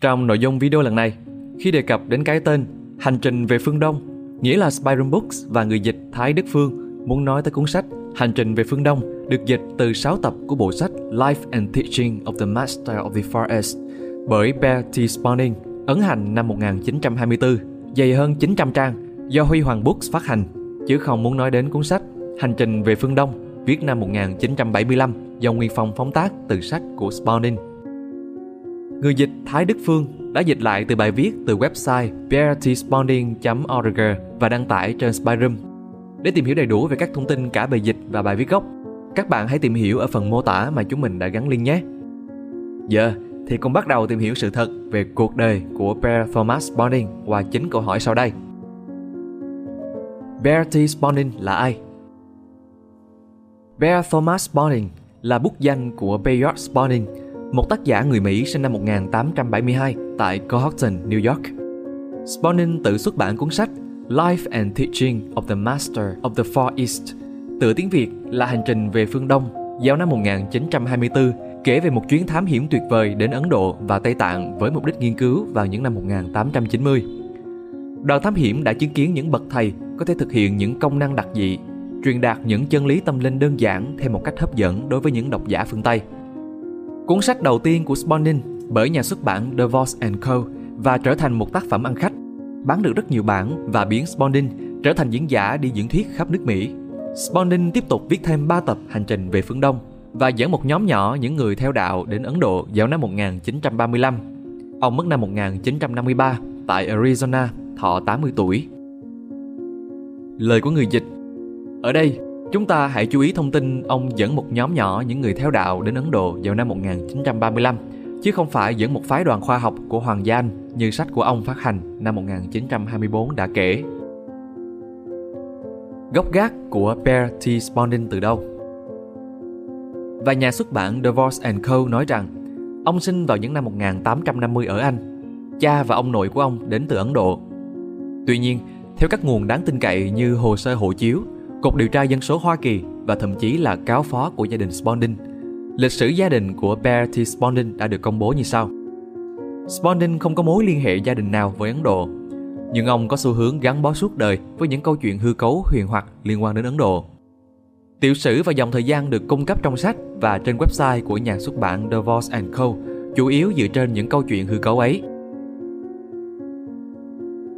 Trong nội dung video lần này, khi đề cập đến cái tên Hành trình về phương Đông, nghĩa là Spiron Books và người dịch Thái Đức Phương muốn nói tới cuốn sách Hành trình về phương Đông được dịch từ 6 tập của bộ sách Life and Teaching of the Master of the Far East bởi Bear T. Spawning, ấn hành năm 1924, dày hơn 900 trang, do Huy Hoàng Books phát hành, chứ không muốn nói đến cuốn sách Hành trình về phương Đông, viết năm 1975 do Nguyên Phong phóng tác từ sách của Spawning. Người dịch Thái Đức Phương đã dịch lại từ bài viết từ website beartspawning.org và đăng tải trên Spyroom. Để tìm hiểu đầy đủ về các thông tin cả bài dịch và bài viết gốc, các bạn hãy tìm hiểu ở phần mô tả mà chúng mình đã gắn link nhé. Giờ thì cùng bắt đầu tìm hiểu sự thật về cuộc đời của Bear Thomas Spawning qua chính câu hỏi sau đây. Bear T. Spawning là ai? Bear Thomas Spawning là bút danh của Bayard Spawning, một tác giả người Mỹ sinh năm 1872 tại Cohocton, New York. Sponin tự xuất bản cuốn sách Life and Teaching of the Master of the Far East, (tựa tiếng Việt là Hành trình về phương Đông, giao năm 1924, kể về một chuyến thám hiểm tuyệt vời đến Ấn Độ và Tây Tạng với mục đích nghiên cứu vào những năm 1890. Đoàn thám hiểm đã chứng kiến những bậc thầy có thể thực hiện những công năng đặc dị, truyền đạt những chân lý tâm linh đơn giản theo một cách hấp dẫn đối với những độc giả phương Tây. Cuốn sách đầu tiên của Spawning bởi nhà xuất bản The Voss and Co và trở thành một tác phẩm ăn khách, bán được rất nhiều bản và biến Spawning trở thành diễn giả đi diễn thuyết khắp nước Mỹ. Spawning tiếp tục viết thêm 3 tập Hành trình về phương Đông và dẫn một nhóm nhỏ những người theo đạo đến Ấn Độ vào năm 1935. Ông mất năm 1953 tại Arizona, thọ 80 tuổi. Lời của người dịch Ở đây, chúng ta hãy chú ý thông tin ông dẫn một nhóm nhỏ những người theo đạo đến Ấn Độ vào năm 1935, chứ không phải dẫn một phái đoàn khoa học của Hoàng gia Anh như sách của ông phát hành năm 1924 đã kể. Gốc gác của Bear T. Spondin từ đâu? Và nhà xuất bản Divorce Co. nói rằng ông sinh vào những năm 1850 ở Anh. Cha và ông nội của ông đến từ Ấn Độ. Tuy nhiên, theo các nguồn đáng tin cậy như hồ sơ hộ chiếu, Cục Điều tra Dân số Hoa Kỳ và thậm chí là cáo phó của gia đình Spondin, lịch sử gia đình của Bear T. Đã được công bố như sau. Spondin không có mối liên hệ gia đình nào với Ấn Độ, nhưng ông có xu hướng gắn bó suốt đời với những câu chuyện hư cấu huyền hoặc liên quan đến Ấn Độ. Tiểu sử và dòng thời gian được cung cấp trong sách và trên website của nhà xuất bản The Voss and Co. chủ yếu dựa trên những câu chuyện hư cấu ấy.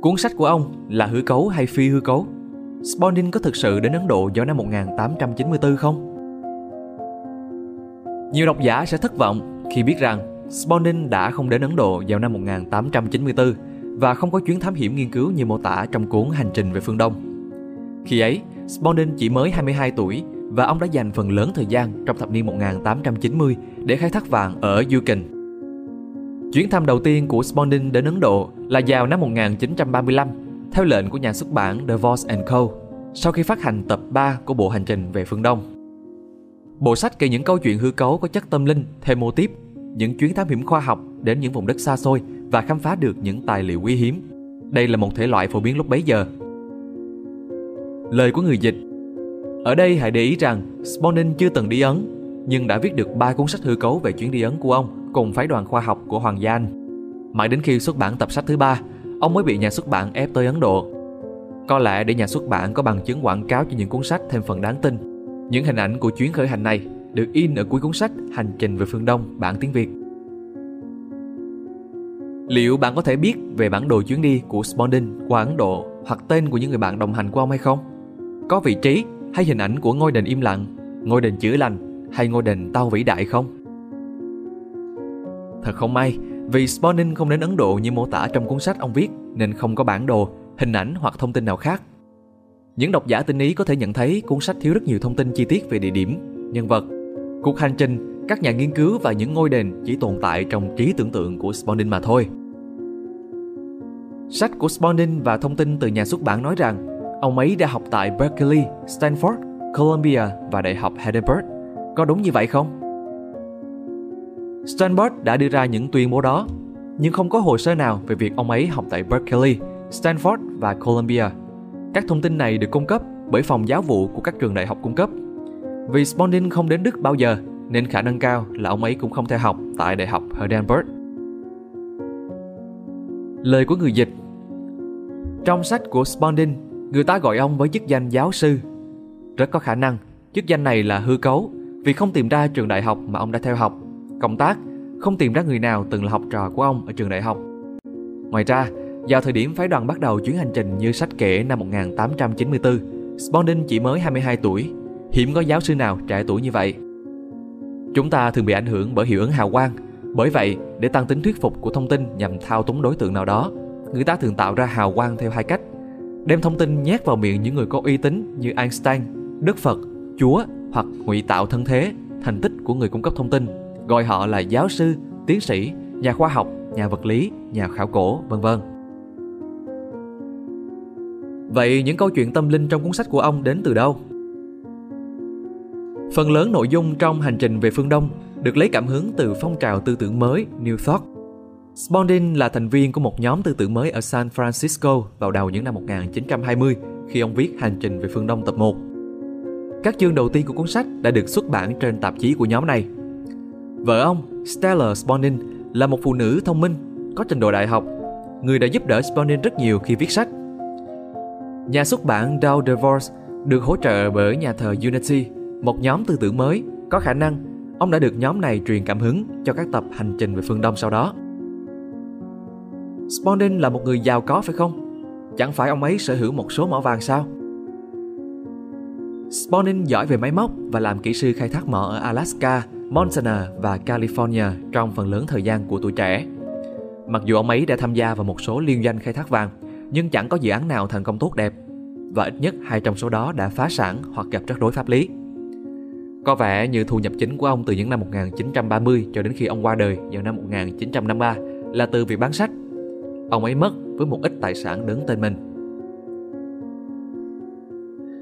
Cuốn sách của ông là hư cấu hay phi hư cấu? Spondin có thực sự đến Ấn Độ vào năm 1894 không? Nhiều độc giả sẽ thất vọng khi biết rằng Spondin đã không đến Ấn Độ vào năm 1894 và không có chuyến thám hiểm nghiên cứu như mô tả trong cuốn Hành trình về phương Đông. Khi ấy, Spondin chỉ mới 22 tuổi và ông đã dành phần lớn thời gian trong thập niên 1890 để khai thác vàng ở Yukon. Chuyến thăm đầu tiên của Spondin đến Ấn Độ là vào năm 1935 theo lệnh của nhà xuất bản The Voice and Co. sau khi phát hành tập 3 của bộ hành trình về phương Đông. Bộ sách kể những câu chuyện hư cấu có chất tâm linh thêm mô tiếp, những chuyến thám hiểm khoa học đến những vùng đất xa xôi và khám phá được những tài liệu quý hiếm. Đây là một thể loại phổ biến lúc bấy giờ. Lời của người dịch Ở đây hãy để ý rằng Spaulding chưa từng đi Ấn, nhưng đã viết được ba cuốn sách hư cấu về chuyến đi Ấn của ông cùng phái đoàn khoa học của Hoàng gia Anh. Mãi đến khi xuất bản tập sách thứ ba, ông mới bị nhà xuất bản ép tới Ấn Độ. Có lẽ để nhà xuất bản có bằng chứng quảng cáo cho những cuốn sách thêm phần đáng tin. Những hình ảnh của chuyến khởi hành này được in ở cuối cuốn sách Hành trình về phương Đông bản tiếng Việt. Liệu bạn có thể biết về bản đồ chuyến đi của Spondin qua Ấn Độ hoặc tên của những người bạn đồng hành của ông hay không? Có vị trí hay hình ảnh của ngôi đền im lặng, ngôi đền chữa lành hay ngôi đền tao vĩ đại không? Thật không may, vì Spaulding không đến Ấn Độ như mô tả trong cuốn sách ông viết nên không có bản đồ, hình ảnh hoặc thông tin nào khác. Những độc giả tinh ý có thể nhận thấy cuốn sách thiếu rất nhiều thông tin chi tiết về địa điểm, nhân vật, cuộc hành trình, các nhà nghiên cứu và những ngôi đền chỉ tồn tại trong trí tưởng tượng của Spaulding mà thôi. Sách của Spaulding và thông tin từ nhà xuất bản nói rằng ông ấy đã học tại Berkeley, Stanford, Columbia và Đại học Heidelberg. Có đúng như vậy không? Stanford đã đưa ra những tuyên bố đó, nhưng không có hồ sơ nào về việc ông ấy học tại Berkeley, Stanford và Columbia. Các thông tin này được cung cấp bởi phòng giáo vụ của các trường đại học cung cấp. Vì Spondin không đến Đức bao giờ, nên khả năng cao là ông ấy cũng không theo học tại Đại học Heidelberg. Lời của người dịch Trong sách của Spondin, người ta gọi ông với chức danh giáo sư. Rất có khả năng, chức danh này là hư cấu vì không tìm ra trường đại học mà ông đã theo học, công tác, không tìm ra người nào từng là học trò của ông ở trường đại học. Ngoài ra, vào thời điểm phái đoàn bắt đầu chuyến hành trình như sách kể năm 1894, Spondin chỉ mới 22 tuổi, hiếm có giáo sư nào trẻ tuổi như vậy. Chúng ta thường bị ảnh hưởng bởi hiệu ứng hào quang, bởi vậy để tăng tính thuyết phục của thông tin nhằm thao túng đối tượng nào đó, người ta thường tạo ra hào quang theo hai cách. Đem thông tin nhét vào miệng những người có uy tín như Einstein, Đức Phật, Chúa hoặc ngụy tạo thân thế, thành tích của người cung cấp thông tin, gọi họ là giáo sư, tiến sĩ, nhà khoa học, nhà vật lý, nhà khảo cổ, vân vân. Vậy những câu chuyện tâm linh trong cuốn sách của ông đến từ đâu? Phần lớn nội dung trong hành trình về phương Đông được lấy cảm hứng từ phong trào tư tưởng mới New Thought. Spondin là thành viên của một nhóm tư tưởng mới ở San Francisco vào đầu những năm 1920 khi ông viết Hành trình về phương Đông tập 1. Các chương đầu tiên của cuốn sách đã được xuất bản trên tạp chí của nhóm này. Vợ ông, Stella Spondin, là một phụ nữ thông minh, có trình độ đại học, người đã giúp đỡ Spondin rất nhiều khi viết sách. Nhà xuất bản Dow DeVos được hỗ trợ bởi nhà thờ Unity, một nhóm tư tưởng mới, có khả năng ông đã được nhóm này truyền cảm hứng cho các tập hành trình về phương Đông sau đó. Spondin là một người giàu có phải không? Chẳng phải ông ấy sở hữu một số mỏ vàng sao? Spondin giỏi về máy móc và làm kỹ sư khai thác mỏ ở Alaska, Montana và California trong phần lớn thời gian của tuổi trẻ. Mặc dù ông ấy đã tham gia vào một số liên doanh khai thác vàng, nhưng chẳng có dự án nào thành công tốt đẹp và ít nhất hai trong số đó đã phá sản hoặc gặp rắc rối pháp lý. Có vẻ như thu nhập chính của ông từ những năm 1930 cho đến khi ông qua đời vào năm 1953 là từ việc bán sách. Ông ấy mất với một ít tài sản đứng tên mình.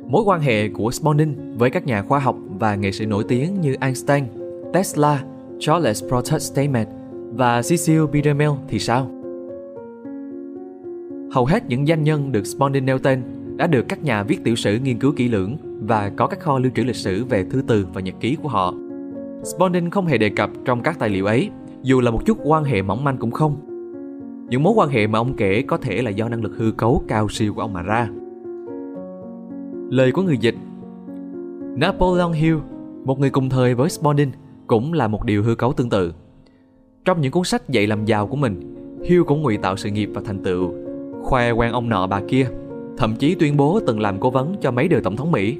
Mối quan hệ của Spondin với các nhà khoa học và nghệ sĩ nổi tiếng như Einstein, Tesla, Charles Protest Statement và Cecil B. Thì sao? Hầu hết những danh nhân được Spondin nêu tên đã được các nhà viết tiểu sử nghiên cứu kỹ lưỡng và có các kho lưu trữ lịch sử về thư từ và nhật ký của họ. Spondin không hề đề cập trong các tài liệu ấy, dù là một chút quan hệ mỏng manh cũng không. Những mối quan hệ mà ông kể có thể là do năng lực hư cấu cao siêu của ông mà ra. Lời của người dịch Napoleon Hill, một người cùng thời với Spondin, cũng là một điều hư cấu tương tự. Trong những cuốn sách dạy làm giàu của mình, Hill cũng ngụy tạo sự nghiệp và thành tựu, khoe quen ông nọ bà kia, thậm chí tuyên bố từng làm cố vấn cho mấy đời tổng thống Mỹ.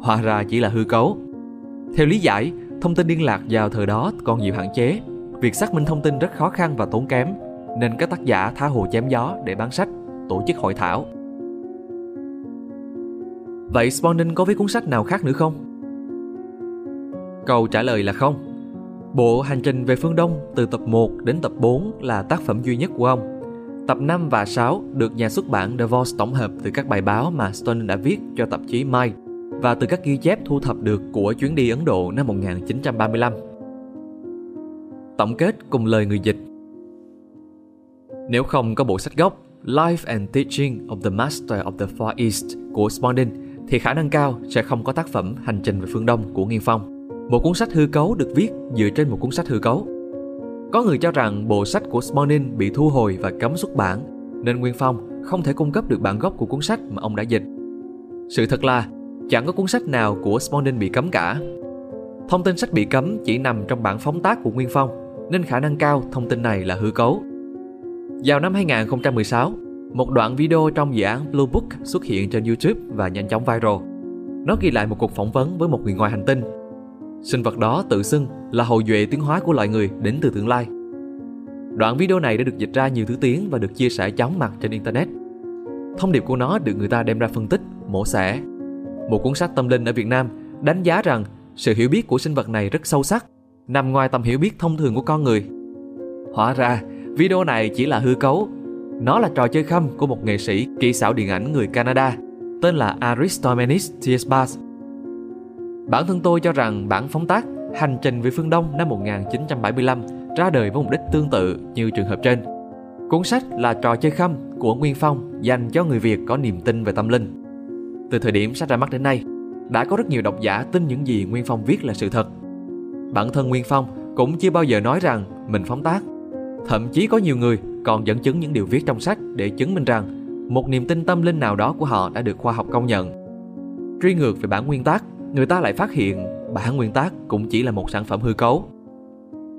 Hóa ra chỉ là hư cấu. Theo lý giải, thông tin liên lạc vào thời đó còn nhiều hạn chế. Việc xác minh thông tin rất khó khăn và tốn kém, nên các tác giả tha hồ chém gió để bán sách, tổ chức hội thảo. Vậy Spondin có viết cuốn sách nào khác nữa không? Câu trả lời là không. Bộ Hành trình về phương Đông từ tập 1 đến tập 4 là tác phẩm duy nhất của ông. Tập 5 và 6 được nhà xuất bản DeVos tổng hợp từ các bài báo mà Stone đã viết cho tạp chí mai và từ các ghi chép thu thập được của chuyến đi Ấn Độ năm 1935. Tổng kết cùng lời người dịch Nếu không có bộ sách gốc Life and Teaching of the Master of the Far East của Spondin thì khả năng cao sẽ không có tác phẩm Hành trình về phương Đông của Nghiên Phong. Một cuốn sách hư cấu được viết dựa trên một cuốn sách hư cấu. Có người cho rằng bộ sách của Smolin bị thu hồi và cấm xuất bản, nên Nguyên Phong không thể cung cấp được bản gốc của cuốn sách mà ông đã dịch. Sự thật là chẳng có cuốn sách nào của Smolin bị cấm cả. Thông tin sách bị cấm chỉ nằm trong bản phóng tác của Nguyên Phong, nên khả năng cao thông tin này là hư cấu. Vào năm 2016, một đoạn video trong dự án Blue Book xuất hiện trên YouTube và nhanh chóng viral. Nó ghi lại một cuộc phỏng vấn với một người ngoài hành tinh. Sinh vật đó tự xưng là hậu duệ tiến hóa của loài người đến từ tương lai. Đoạn video này đã được dịch ra nhiều thứ tiếng và được chia sẻ chóng mặt trên Internet. Thông điệp của nó được người ta đem ra phân tích, mổ xẻ. Một cuốn sách tâm linh ở Việt Nam đánh giá rằng sự hiểu biết của sinh vật này rất sâu sắc, nằm ngoài tầm hiểu biết thông thường của con người. Hóa ra, video này chỉ là hư cấu. Nó là trò chơi khăm của một nghệ sĩ kỹ xảo điện ảnh người Canada tên là Aristomenes Thiesbas. Bản thân tôi cho rằng bản phóng tác Hành trình về phương Đông năm 1975 ra đời với mục đích tương tự như trường hợp trên. Cuốn sách là trò chơi khăm của Nguyên Phong dành cho người Việt có niềm tin về tâm linh. Từ thời điểm sách ra mắt đến nay, đã có rất nhiều độc giả tin những gì Nguyên Phong viết là sự thật. Bản thân Nguyên Phong cũng chưa bao giờ nói rằng mình phóng tác. Thậm chí có nhiều người còn dẫn chứng những điều viết trong sách để chứng minh rằng một niềm tin tâm linh nào đó của họ đã được khoa học công nhận. Truy ngược về bản nguyên tác, người ta lại phát hiện bản nguyên tác cũng chỉ là một sản phẩm hư cấu.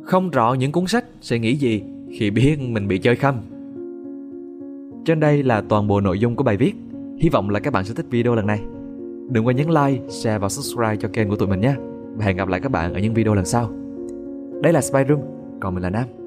Không rõ những cuốn sách sẽ nghĩ gì khi biết mình bị chơi khăm. Trên đây là toàn bộ nội dung của bài viết. Hy vọng là các bạn sẽ thích video lần này. Đừng quên nhấn like, share và subscribe cho kênh của tụi mình nhé. Và hẹn gặp lại các bạn ở những video lần sau. Đây là Spy Room, còn mình là Nam.